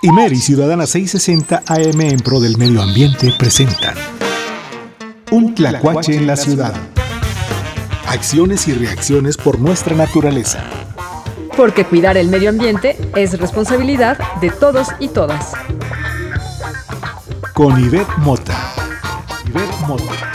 Imer y Ciudadana 660 AM en pro del medio ambiente presentan Un tlacuache en la ciudad. Acciones y reacciones por nuestra naturaleza. Porque cuidar el medio ambiente es responsabilidad de todos y todas. Con Ivette Mota. Ivette Mota.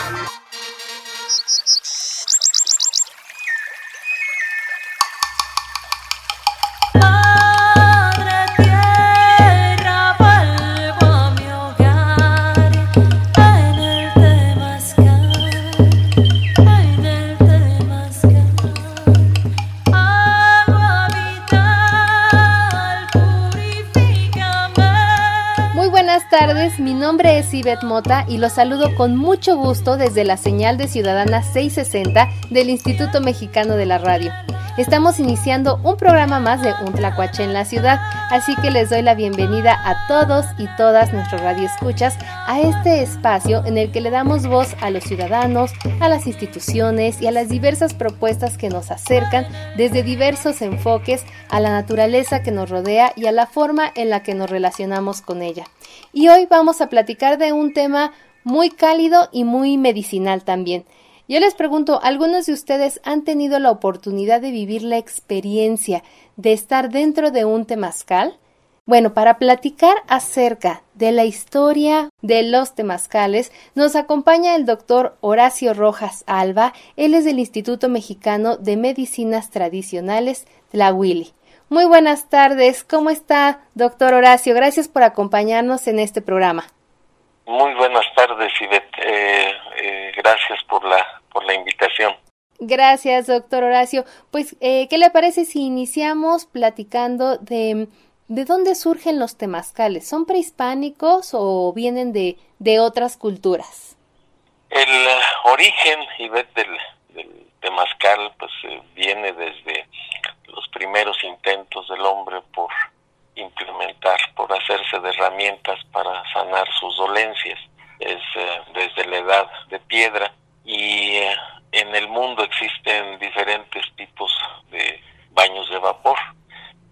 Mi nombre es Ivette Mota y los saludo con mucho gusto desde la señal de Ciudadana 660 del Instituto Mexicano de la Radio. Estamos iniciando un programa más de Un Tlacuache en la ciudad, así que les doy la bienvenida a todos y todas nuestros radioescuchas a este espacio en el que le damos voz a los ciudadanos, a las instituciones y a las diversas propuestas que nos acercan desde diversos enfoques a la naturaleza que nos rodea y a la forma en la que nos relacionamos con ella. Y hoy vamos a platicar de un tema muy cálido y muy medicinal también. Yo les pregunto, ¿algunos de ustedes han tenido la oportunidad de vivir la experiencia de estar dentro de un temazcal? Bueno, para platicar acerca de la historia de los temazcales, nos acompaña el doctor Horacio Rojas Alba. Él es del Instituto Mexicano de Medicinas Tradicionales, la Willy. Muy buenas tardes, ¿cómo está, doctor Horacio? Gracias por acompañarnos en este programa. Muy buenas tardes, Ivette. Eh, eh, gracias por la, por la invitación. Gracias, doctor Horacio. Pues, eh, ¿qué le parece si iniciamos platicando de, de dónde surgen los temazcales? ¿Son prehispánicos o vienen de, de otras culturas? El origen, Ivette, del, del temazcal, pues viene desde los primeros intentos del hombre por implementar, por hacerse de herramientas para sanar sus dolencias. Es eh, desde la edad de piedra y eh, en el mundo existen diferentes tipos de baños de vapor.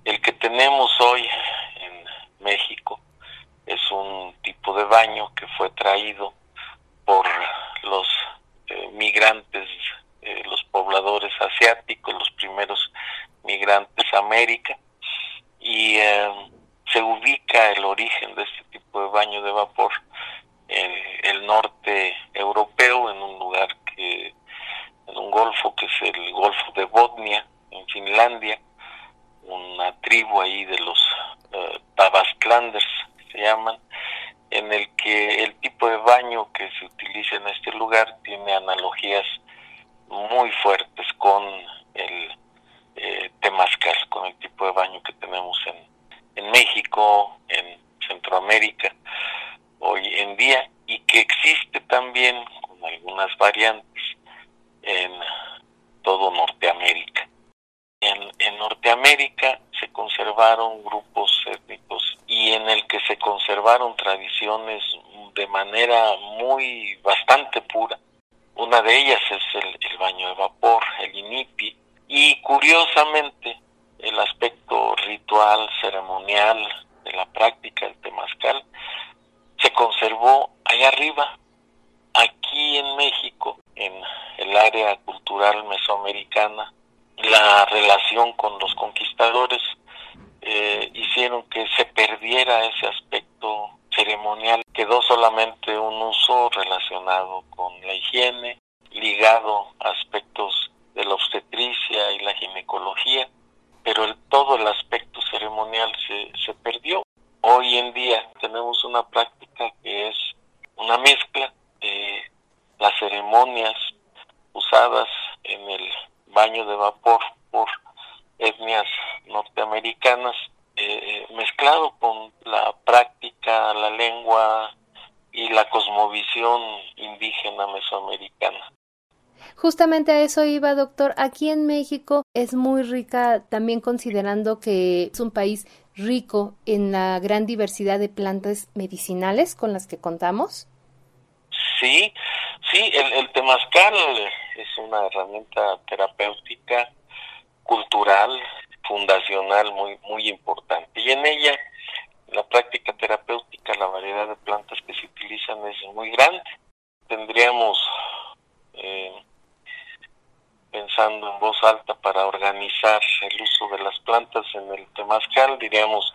El que tenemos hoy en México es un tipo de baño que fue traído por los eh, migrantes, los pobladores asiáticos, los primeros migrantes a América y eh, se ubica el origen de este tipo de baño de vapor en el norte europeo, en un lugar que, en un golfo que es el Golfo de Botnia, en Finlandia, una tribu ahí de los uh, se llaman, en el que el tipo de baño que se utiliza en este lugar tiene analogías muy fuertes con el eh, temazcal, con el tipo de baño que tenemos en, México, en Centroamérica hoy en día y que existe también con algunas variantes en todo Norteamérica. En, en, Norteamérica se conservaron grupos étnicos y en el que se conservaron tradiciones de manera muy bastante pura. Una de ellas es el, el baño de vapor, el inipi, y curiosamente, el aspecto ritual, ceremonial de la práctica allá arriba, aquí en México, en el área cultural mesoamericana. La relación con los conquistadores eh, hicieron que se perdiera ese aspecto ceremonial. Quedó solamente un uso relacionado con la higiene, ligado a aspectos de la obstetricia y la ginecología, pero el, todo el aspecto ceremonial se, se perdió. Hoy en día tenemos una práctica que es una mezcla de las ceremonias usadas en el baño de vapor por etnias norteamericanas, eh, mezclado con la práctica, la lengua y la cosmovisión indígena mesoamericana. Justamente a eso iba, doctor. Aquí en México es muy rica, también considerando que es un país rico en la gran diversidad de plantas medicinales con las que contamos. Sí, Sí, el, el temazcal es una herramienta terapéutica, cultural, fundacional muy, muy importante. Y en ella, la práctica terapéutica, la variedad de plantas que se utilizan es muy grande. Tendríamos, eh, pensando en voz alta para organizar el uso de las plantas en el temazcal, diríamos,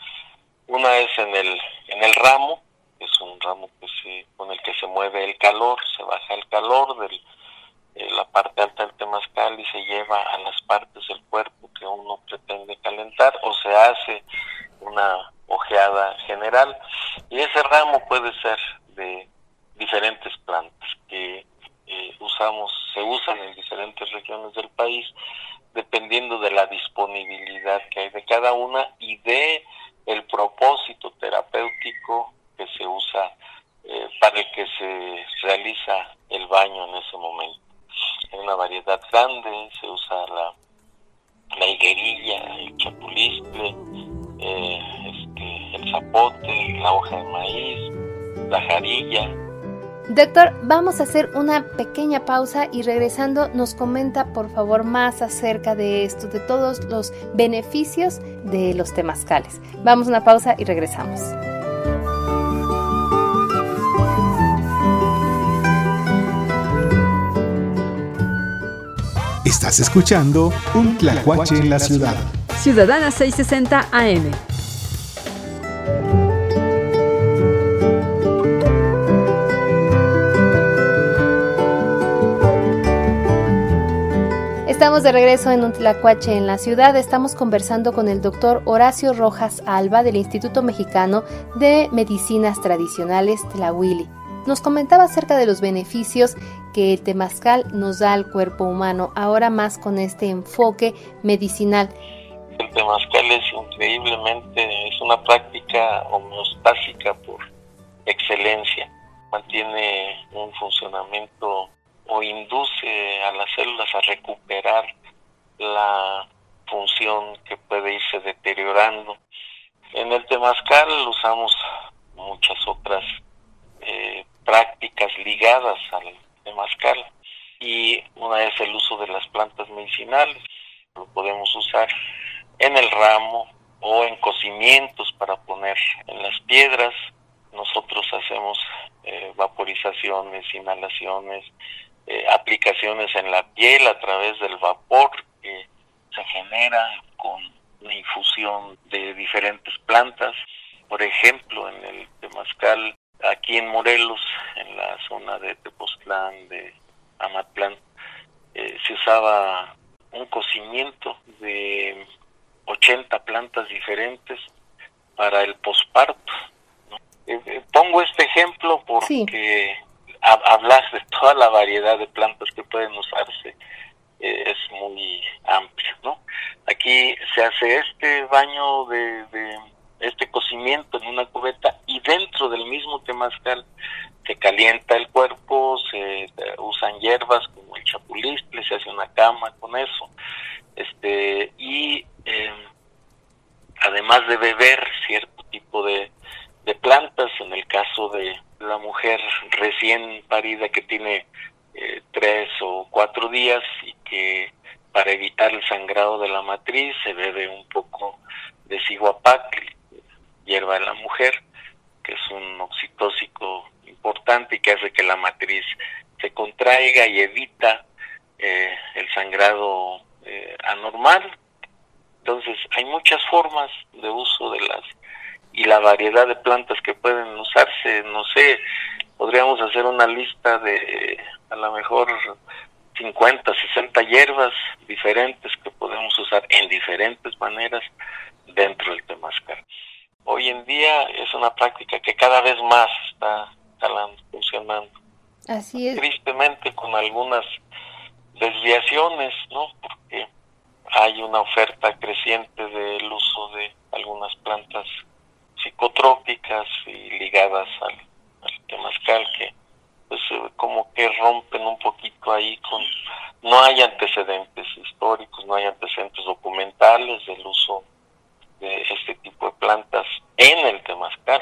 una es en el, en el ramo, es un ramo que se, con el que se mueve el calor, se baja el calor de la parte alta del temazcal y se lleva a las partes del cuerpo que uno pretende calentar o se hace una ojeada general. Y ese ramo puede ser de diferentes plantas que eh, usamos se usan en diferentes regiones del país dependiendo de la disponibilidad que hay de cada una y de el propósito terapéutico que se usa eh, para el que se realiza el baño en ese momento. Hay una variedad grande, se usa la, la higuerilla, el chapulistle, eh, este, el zapote, la hoja de maíz, la jarilla. Doctor, vamos a hacer una pequeña pausa y regresando nos comenta por favor más acerca de esto, de todos los beneficios de los temazcales. Vamos a una pausa y regresamos. Estás escuchando Un Tlacuache en la Ciudad. Ciudadana 660 AM. Estamos de regreso en un Tlacuache en la ciudad. Estamos conversando con el doctor Horacio Rojas Alba del Instituto Mexicano de Medicinas Tradicionales Tlahuili. Nos comentaba acerca de los beneficios que el temazcal nos da al cuerpo humano, ahora más con este enfoque medicinal. El temazcal es increíblemente, es una práctica homeostásica por excelencia. Mantiene un funcionamiento o induce a las células a recuperar la función que puede irse deteriorando. En el temazcal usamos muchas otras eh, prácticas ligadas al temazcal y una es el uso de las plantas medicinales. Lo podemos usar en el ramo o en cocimientos para poner en las piedras. Nosotros hacemos eh, vaporizaciones, inhalaciones, eh, aplicaciones en la piel a través del vapor que se genera con la infusión de diferentes plantas. Por ejemplo, en el temazcal aquí en Morelos, en la zona de Tepoztlán, de Amatlán, eh, se usaba un cocimiento de 80 plantas diferentes para el posparto. Eh, eh, pongo este ejemplo porque hablar de toda la variedad de plantas que pueden usarse es muy amplio. ¿no? Aquí se hace este baño de este cocimiento en una cubeta dentro del mismo temazcal se calienta el cuerpo, se eh, usan hierbas como el chapulistle, se hace una cama con eso, este y em, además de beber cierto tipo de, plantas, en el caso de la mujer recién parida que tiene eh, tres o cuatro días y que para evitar el sangrado de la matriz se bebe un poco de ciguapac, hierba de la mujer, que es un oxitóxico importante y que hace que la matriz se contraiga y evita eh, el sangrado eh, anormal. Entonces, hay muchas formas de uso de las y la variedad de plantas que pueden usarse, no sé, podríamos hacer una lista de a lo mejor 50, 60 hierbas diferentes que podemos usar en diferentes maneras dentro del temazcal hoy en día es una práctica que cada vez más está funcionando. Así es. Tristemente con algunas desviaciones, ¿no? Porque hay una oferta creciente del uso de algunas plantas psicotrópicas y ligadas al, al temazcal que pues como que rompen un poquito ahí con no hay antecedentes históricos, no hay antecedentes documentales del uso de este tipo de plantas en el temazcal.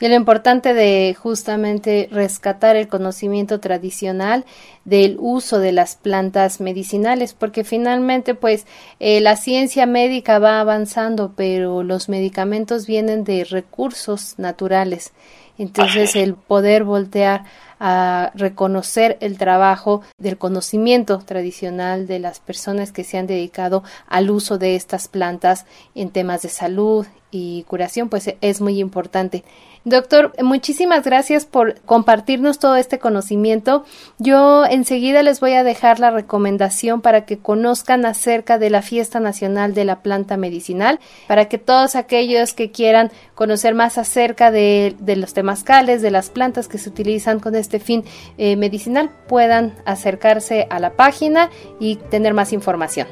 Y lo importante de justamente rescatar el conocimiento tradicional del uso de las plantas medicinales, porque finalmente pues eh, la ciencia médica va avanzando, pero los medicamentos vienen de recursos naturales. Entonces el poder voltear a reconocer el trabajo del conocimiento tradicional de las personas que se han dedicado al uso de estas plantas en temas de salud y curación, pues es muy importante. Doctor, muchísimas gracias por compartirnos todo este conocimiento. Yo enseguida les voy a dejar la recomendación para que conozcan acerca de la Fiesta Nacional de la Planta Medicinal, para que todos aquellos que quieran conocer más acerca de, los temazcales, de las plantas que se utilizan con este fin eh, medicinal, puedan acercarse a la página y tener más información.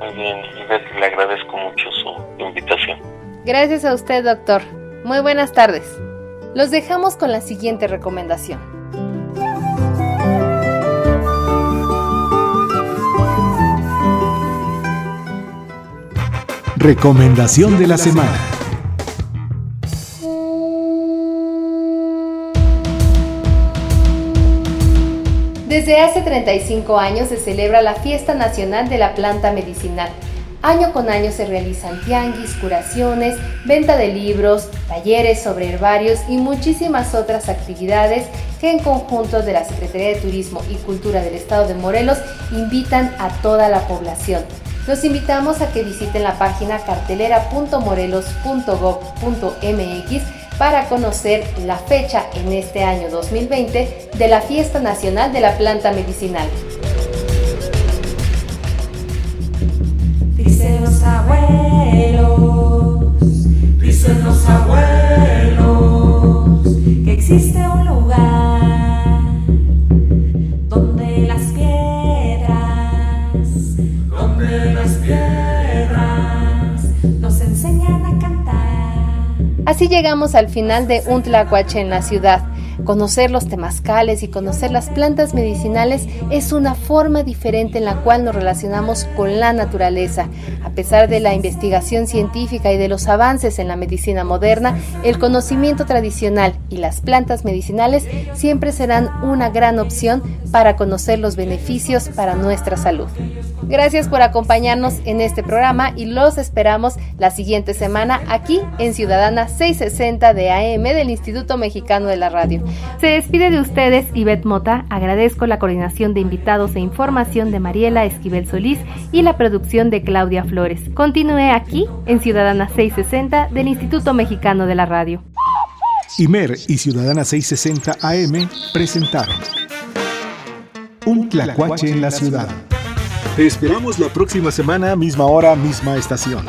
Muy bien, le agradezco mucho su invitación. Gracias a usted, doctor. Muy buenas tardes. Los dejamos con la siguiente recomendación. Recomendación de la semana. Desde hace 35 años se celebra la Fiesta Nacional de la Planta Medicinal Año con año se realizan tianguis, curaciones, venta de libros, talleres sobre herbarios y muchísimas otras actividades que en conjunto de la Secretaría de Turismo y Cultura del Estado de Morelos invitan a toda la población. Los invitamos a que visiten la página cartelera.morelos.gov.mx para conocer la fecha en este año 2020 de la Fiesta Nacional de la Planta Medicinal. Existe un lugar donde las piedras, donde las piedras nos enseñan a cantar. Así llegamos al final de Un Tlacuache en la ciudad. Conocer los temazcales y conocer las plantas medicinales es una forma diferente en la cual nos relacionamos con la naturaleza. A pesar de la investigación científica y de los avances en la medicina moderna, el conocimiento tradicional y las plantas medicinales siempre serán una gran opción para conocer los beneficios para nuestra salud. Gracias por acompañarnos en este programa y los esperamos la siguiente semana aquí en Ciudadana 660 de AM del Instituto Mexicano de la Radio. Se despide de ustedes Ivette Mota. Agradezco la coordinación de invitados e información de Mariela Esquivel Solís y la producción de Claudia Flores. Continúe aquí en Ciudadana 660 del Instituto Mexicano de la Radio. Imer y Ciudadana 660 AM presentaron Un Tlacuache en la ciudad. Te esperamos la próxima semana, misma hora, misma estación.